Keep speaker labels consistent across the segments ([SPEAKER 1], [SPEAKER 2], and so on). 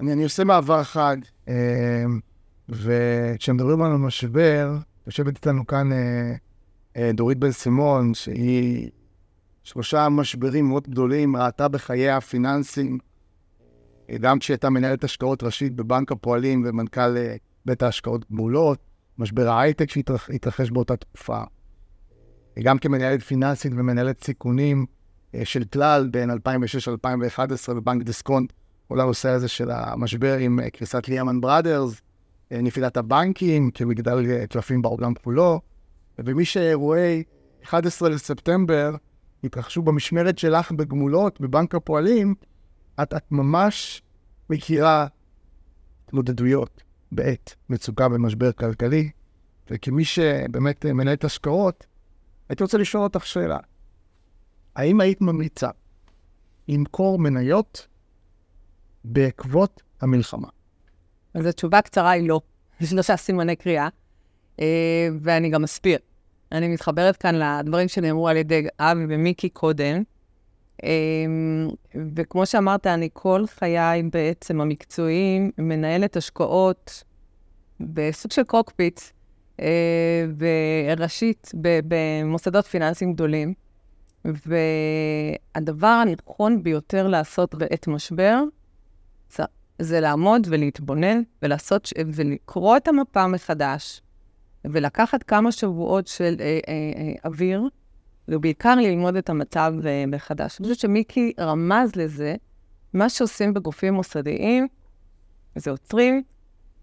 [SPEAKER 1] אני, אני עושה מעבר חד, אה, וכשמדברים על המשבר, יושבת איתנו כאן אה, אה, דורית בן סימון, שהיא שלושה משברים מאוד גדולים, ראתה בחיי הפיננסים, גם כשהייתה מנהלת השקעות ראשית בבנק הפועלים ומנכ"ל בית ההשקעות גמולות, משבר ההייטק שהתרחש באותה תקופה. גם כמנהלת פיננסית ומנהלת סיכונים של כלל בין 2006-2011 בבנק דיסקונט, כל הנושא הזה של המשבר עם אה, קריסת ליאמן בראדרס, נפילת הבנקים כמגדל קלפים בעולם כולו, ומי שאירועי 11 לספטמבר התרחשו במשמרת שלך בגמולות בבנק הפועלים, את, את ממש מכירה התמודדויות בעת מצוקה במשבר כלכלי, וכמי שבאמת מנהלת השקעות, הייתי רוצה לשאול אותך שאלה. האם היית ממליצה למכור מניות בעקבות המלחמה?
[SPEAKER 2] אז התשובה הקצרה היא לא. יש שלושה סימני קריאה, אה, ואני גם אסביר. אני מתחברת כאן לדברים שנאמרו על ידי אבי ומיקי קודם, אמ, וכמו שאמרת, אני כל חיי בעצם המקצועיים מנהלת השקעות בסוג של קוקפיט, אה, וראשית במוסדות פיננסיים גדולים. והדבר הנכון ביותר לעשות בעת משבר, זה לעמוד ולהתבונן ולעשות, ולקרוא את המפה מחדש, ולקחת כמה שבועות של אה, אה, אה, אוויר, ובעיקר ללמוד את המצב אה, מחדש. אני חושבת שמיקי רמז לזה, מה שעושים בגופים מוסדיים, זה עוצרים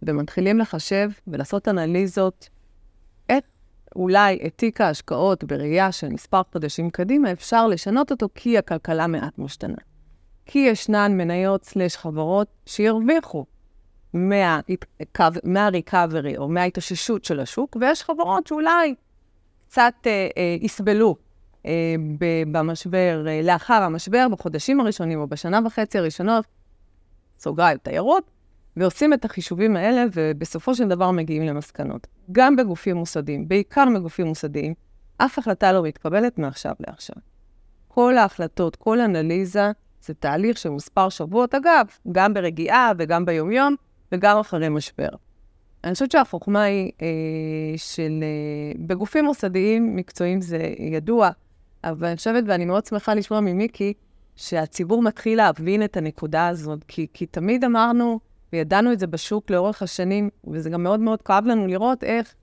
[SPEAKER 2] ומתחילים לחשב ולעשות אנליזות, אולי את תיק ההשקעות בראייה של מספר חודשים קדימה, אפשר לשנות אותו כי הכלכלה מעט משתנה. כי ישנן מניות סלש חברות שירוויחו מהריקאברי או מההתאוששות של השוק, ויש חברות שאולי קצת אה, אה, יסבלו אה, במשבר, אה, לאחר המשבר, בחודשים הראשונים או בשנה וחצי הראשונות, סוגריים תיירות, ועושים את החישובים האלה, ובסופו של דבר מגיעים למסקנות. גם בגופים מוסדיים, בעיקר בגופים מוסדיים, אף החלטה לא מתקבלת מעכשיו לעכשיו. כל ההחלטות, כל אנליזה, זה תהליך של מספר שבועות, אגב, גם ברגיעה וגם ביומיום, וגם אחרי משבר. אני חושבת שהחוכמה היא אה, של... אה, בגופים מוסדיים מקצועיים זה ידוע, אבל אני חושבת, ואני מאוד שמחה לשמוע ממיקי, שהציבור מתחיל להבין את הנקודה הזאת, כי, כי תמיד אמרנו, וידענו את זה בשוק לאורך השנים, וזה גם מאוד מאוד כאב לנו לראות איך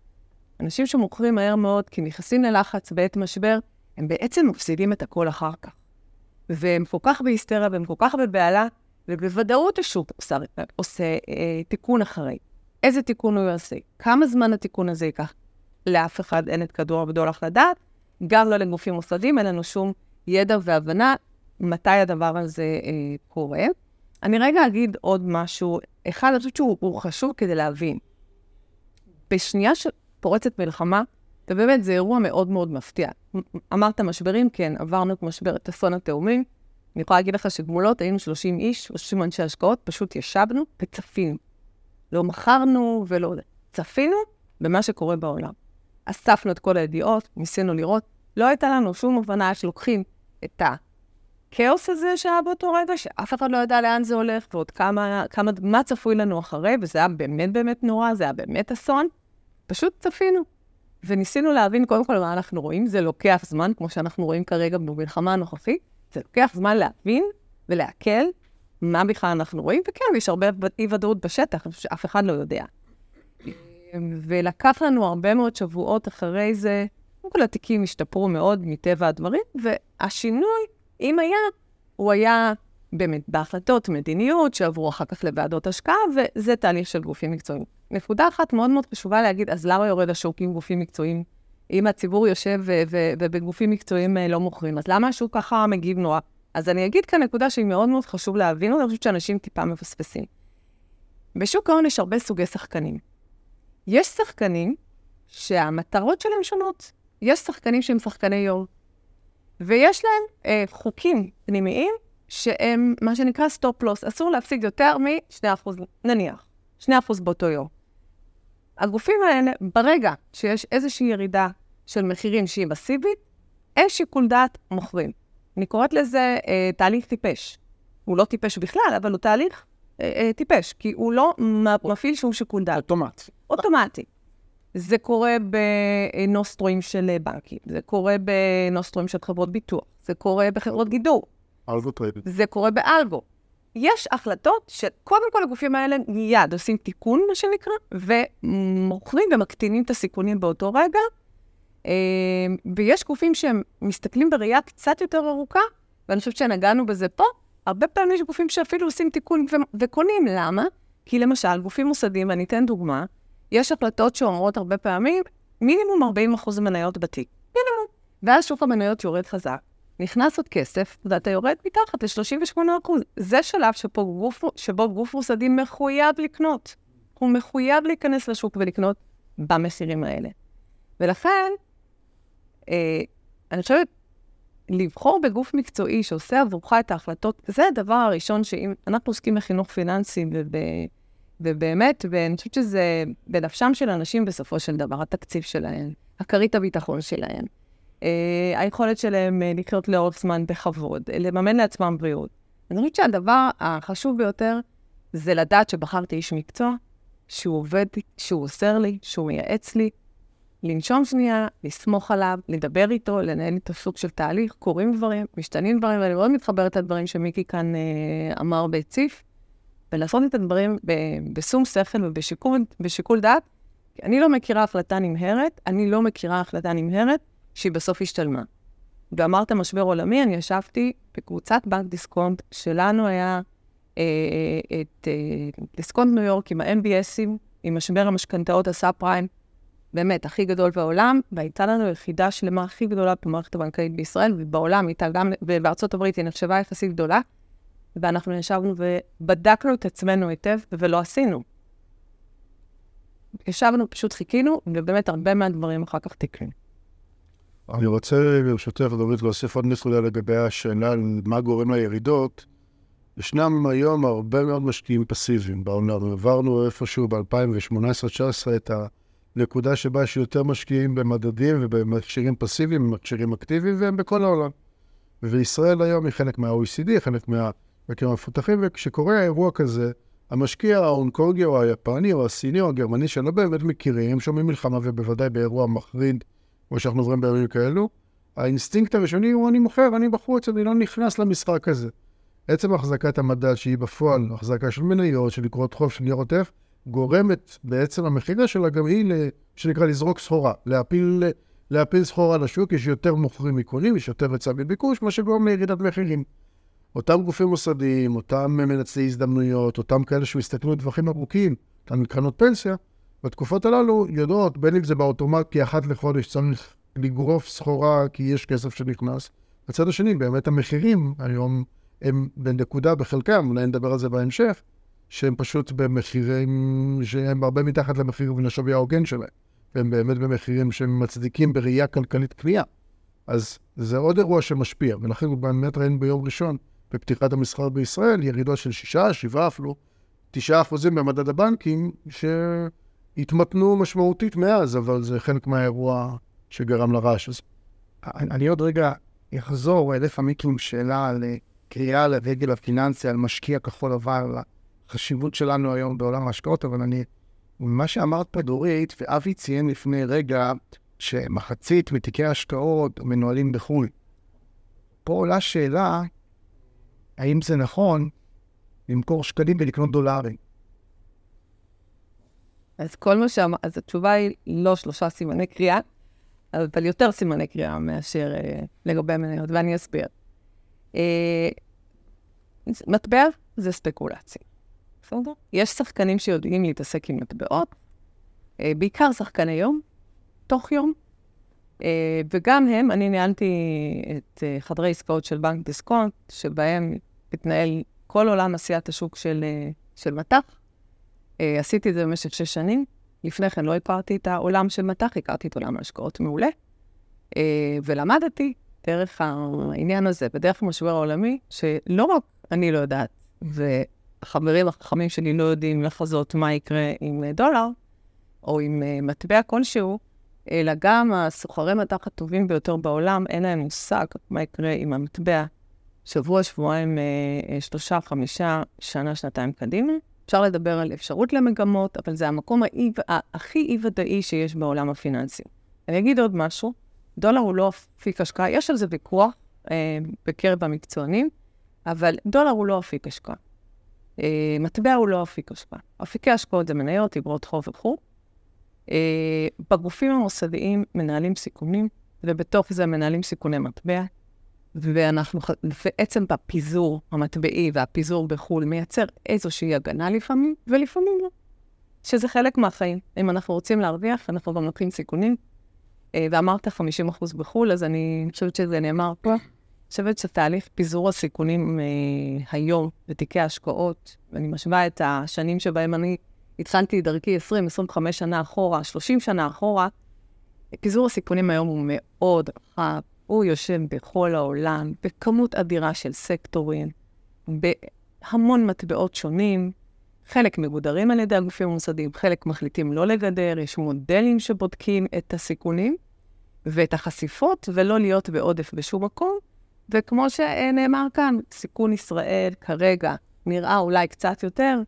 [SPEAKER 2] אנשים שמוכרים מהר מאוד, כי נכנסים ללחץ בעת משבר, הם בעצם מפסידים את הכל אחר כך. והם כל כך בהיסטריה והם כל כך בבהלה, ובוודאות השוק עושה, עושה אה, תיקון אחרי. איזה תיקון הוא יעשה? כמה זמן התיקון הזה ייקח? לאף אחד אין את כדור הבדולח לדעת, גם לא לגופים מוסדיים, אין לנו שום ידע והבנה מתי הדבר הזה אה, קורה. אני רגע אגיד עוד משהו, אחד, אני חושבת שהוא חשוב כדי להבין. בשנייה שפורצת מלחמה, ובאמת זה אירוע מאוד מאוד מפתיע. אמרת משברים, כן, עברנו את משבר, את אסון התאומים. אני יכולה להגיד לך שגמולות, היינו 30 איש, 30 אנשי השקעות, פשוט ישבנו וצפינו. לא מכרנו ולא... צפינו במה שקורה בעולם. אספנו את כל הידיעות, ניסינו לראות, לא הייתה לנו שום הבנה שלוקחים את הכאוס הזה שהיה באותו רגע, שאף אחד לא ידע לאן זה הולך, ועוד כמה, כמה, מה צפוי לנו אחרי, וזה היה באמת באמת נורא, זה היה באמת אסון. פשוט צפינו. וניסינו להבין קודם כל מה אנחנו רואים, זה לוקח זמן, כמו שאנחנו רואים כרגע במלחמה הנוכחית, זה לוקח זמן להבין ולעכל מה בכלל אנחנו רואים, וכן, יש הרבה אי-ודאות בשטח, שאף אחד לא יודע. ולקח לנו הרבה מאוד שבועות אחרי זה, קודם כל התיקים השתפרו מאוד מטבע הדברים, והשינוי, אם היה, הוא היה באמת בהחלטות מדיניות שעברו אחר כך לוועדות השקעה, וזה תהליך של גופים מקצועיים. נקודה אחת מאוד מאוד חשובה להגיד, אז למה יורד השוק עם גופים מקצועיים? אם הציבור יושב ובגופים מקצועיים אה, לא מוכרים, אז למה השוק ככה מגיב נורא? אז אני אגיד כאן נקודה שהיא מאוד מאוד חשוב להבין, ואני חושבת שאנשים טיפה מפספסים. בשוק ההון יש הרבה סוגי שחקנים. יש שחקנים שהמטרות שלהם שונות. יש שחקנים שהם שחקני יום, ויש להם אה, חוקים פנימיים שהם מה שנקרא stop loss. אסור להפסיד יותר מ-2%, נניח, 2% באותו יום. הגופים האלה, ברגע שיש איזושהי ירידה של מחירים שהיא מסיבית, אין שיקול דעת מוכרים. אני קוראת לזה אה, תהליך טיפש. הוא לא טיפש בכלל, אבל הוא תהליך אה, אה, טיפש, כי הוא לא מפעיל שום שיקול דעת.
[SPEAKER 1] אוטומט.
[SPEAKER 2] אוטומטי. זה קורה בנוסטרואים של בנקים, זה קורה בנוסטרואים של חברות ביטוח, זה קורה בחברות גידור.
[SPEAKER 1] algo trading.
[SPEAKER 2] זה קורה באלגו. יש החלטות שקודם כל הגופים האלה מיד עושים תיקון, מה שנקרא, ומוכרים ומקטינים את הסיכונים באותו רגע. אה, ויש גופים שהם מסתכלים בראייה קצת יותר ארוכה, ואני חושבת שנגענו בזה פה. הרבה פעמים יש גופים שאפילו עושים תיקון ו- וקונים. למה? כי למשל, גופים מוסדיים, ואני אתן דוגמה, יש החלטות שאומרות הרבה פעמים, מינימום 40% מניות בתיק. מינימום. ואז שוק המניות יורד חזק. נכנס עוד כסף, ואתה יורד מתחת ל-38%. זה שלב גוף, שבו גוף מוסדי מחויב לקנות. הוא מחויב להיכנס לשוק ולקנות במחירים האלה. ולכן, אה, אני חושבת, לבחור בגוף מקצועי שעושה עבורך את ההחלטות, זה הדבר הראשון שאם אנחנו עוסקים בחינוך פיננסי, וב, ובאמת, ואני חושבת שזה בנפשם של אנשים בסופו של דבר, התקציב שלהם, הכרית הביטחון שלהם. אה, היכולת שלהם אה, לחיות לאורך זמן בכבוד, אה, לממן לעצמם בריאות. אני חושבת שהדבר החשוב ביותר זה לדעת שבחרתי איש מקצוע, שהוא עובד, שהוא עוזר לי, שהוא מייעץ לי, לנשום שנייה, לסמוך עליו, לדבר איתו, לנהל איתו סוג של תהליך, קורים דברים, משתנים דברים, ואני מאוד מתחברת לדברים שמיקי כאן אה, אמר והציף, ולעשות את הדברים ב- בשום שכל ובשיקול דעת. אני לא מכירה החלטה נמהרת, אני לא מכירה החלטה נמהרת שהיא בסוף השתלמה. ואמרת משבר עולמי, אני ישבתי בקבוצת בנק דיסקונט, שלנו היה אה, אה, את אה, דיסקונט ניו יורק עם ה-MBSים, עם משבר המשכנתאות הסאב פריים, באמת, הכי גדול בעולם, והייתה לנו יחידה שלמה הכי גדולה במערכת הבנקאית בישראל, ובעולם הייתה גם, ובארצות הברית היא נחשבה יחסית גדולה, ואנחנו ישבנו ובדקנו את עצמנו היטב, ולא עשינו. ישבנו, פשוט חיכינו, ובאמת הרבה מהדברים אחר כך תקנו.
[SPEAKER 1] אני רוצה, ברשותך, דורית, להוסיף עוד נקודה לגבי השאלה על מה גורם לירידות. ישנם היום הרבה מאוד משקיעים פסיביים בעולם. עברנו איפשהו ב-2018-2019 את הנקודה שבה יש יותר משקיעים במדדים ובמכשירים פסיביים, במכשירים אקטיביים, והם בכל העולם. וישראל היום היא חלק מה-OECD, חלק מהמבקרים המפותחים, וכשקורה אירוע כזה, המשקיע ההונג קונגי או היפני או הסיני או הגרמני שלא באמת מכירים, שומעים מלחמה ובוודאי באירוע מחריד כמו שאנחנו עוברים בימים כאלו, האינסטינקט הראשוני הוא אני מוכר, אני בחוץ, אני לא נכנס למשחק הזה. עצם החזקת המדד שהיא בפועל, החזקה של מניות, של אגרות חוב, של ניירות ערך, גורמת בעצם המכירה שלה גם היא, שנקרא לזרוק סחורה, להפיל, להפיל סחורה לשוק, יש יותר מוכרים מקונים, יש יותר היצע מביקוש, מה שגורם לירידת מחירים. אותם גופים מוסדיים, אותם מנצלי הזדמנויות, אותם כאלה שמסתכלים לטווחים ארוכים, אותם קרנות פנסיה, בתקופות הללו יודעות, בין אם זה באוטומט, כי אחת לחודש צריך לגרוף סחורה כי יש כסף שנכנס. בצד השני, באמת המחירים היום הם בנקודה בחלקם, אולי נדבר על זה בהמשך, שהם פשוט במחירים שהם הרבה מתחת למחיר ולשווי ההוגן שלהם. והם באמת במחירים שהם מצדיקים בראייה כלכלית קנייה. אז זה עוד אירוע שמשפיע, ולכן באמת ראינו ביום ראשון, בפתיחת המסחר בישראל, ירידות של שישה, שבעה אפילו, תשעה אחוזים במדד הבנקים, ש... התמתנו משמעותית מאז, אבל זה חלק מהאירוע שגרם לרעש הזה. אני עוד רגע אחזור לפעמים עם שאלה על אה, קריאה לדגל הפיננסי, על משקיע כחול לבן, על החשיבות שלנו היום בעולם ההשקעות, אבל אני, מה שאמרת פה, דורית, ואבי ציין לפני רגע, שמחצית מתיקי ההשקעות מנוהלים בחו"ל. פה עולה שאלה, האם זה נכון למכור שקלים ולקנות דולרים?
[SPEAKER 2] אז כל מה שאמרת, אז התשובה היא לא שלושה סימני קריאה, אבל יותר סימני קריאה מאשר אה, לגבי המניות, ואני אסביר. אה, מטבע זה ספקולציה, בסדר? יש שחקנים שיודעים להתעסק עם מטבעות, אה, בעיקר שחקני יום, תוך יום, אה, וגם הם, אני ניהלתי את אה, חדרי עסקאות של בנק דיסקונט, שבהם מתנהל כל עולם עשיית השוק של, אה, של מטח. Uh, עשיתי את זה במשך שש שנים. לפני כן לא הכרתי את העולם של מטח, הכרתי את עולם ההשקעות מעולה. Uh, ולמדתי דרך העניין הזה, בדרך המשבר העולמי, שלא רק אני לא יודעת, והחברים החכמים שלי לא יודעים לחזות מה יקרה עם דולר, או עם מטבע כלשהו, אלא גם הסוחרי מטח הטובים ביותר בעולם, אין להם מושג מה יקרה עם המטבע שבוע, שבועיים, אה, שלושה, חמישה, שנה, שנתיים קדימה. אפשר לדבר על אפשרות למגמות, אבל זה המקום האי, הכי אי-ודאי שיש בעולם הפיננסי. אני אגיד עוד משהו, דולר הוא לא אפיק השקעה, יש על זה ויכוח אה, בקרב המקצוענים, אבל דולר הוא לא אפיק השקעה. אה, מטבע הוא לא אפיק השקעה. אפיקי השקעות זה מניות, אגרות חוב וכו'. אה, בגופים המוסדיים מנהלים סיכונים, ובתוך זה מנהלים סיכוני מטבע. ואנחנו, ועצם בפיזור המטבעי והפיזור בחו"ל מייצר איזושהי הגנה לפעמים, ולפעמים לא. שזה חלק מהחיים. אם אנחנו רוצים להרוויח, אנחנו גם לוקחים סיכונים. אה, ואמרת 50% בחו"ל, אז אני חושבת שזה נאמר פה. אני חושבת שתהליך פיזור הסיכונים אה, היום בתיקי השקעות, ואני משווה את השנים שבהם אני התחלתי את דרכי 20, 25 שנה אחורה, 30 שנה אחורה, פיזור הסיכונים היום הוא מאוד רחב, הוא יושב בכל העולם, בכמות אדירה של סקטורים, בהמון מטבעות שונים, חלק מגודרים על ידי הגופים המוסדיים, חלק מחליטים לא לגדר, יש מודלים שבודקים את הסיכונים ואת החשיפות, ולא להיות בעודף בשום מקום. וכמו שנאמר כאן, סיכון ישראל כרגע נראה אולי קצת יותר,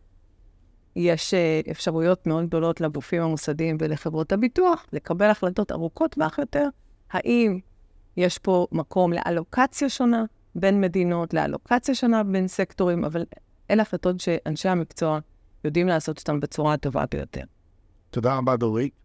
[SPEAKER 2] יש אה, אפשרויות מאוד גדולות לגופים המוסדיים ולחברות הביטוח לקבל החלטות ארוכות טווח יותר, האם יש פה מקום לאלוקציה שונה בין מדינות, לאלוקציה שונה בין סקטורים, אבל אלה החלטות שאנשי המקצוע יודעים לעשות אותן בצורה הטובה ביותר.
[SPEAKER 1] תודה רבה, דורית.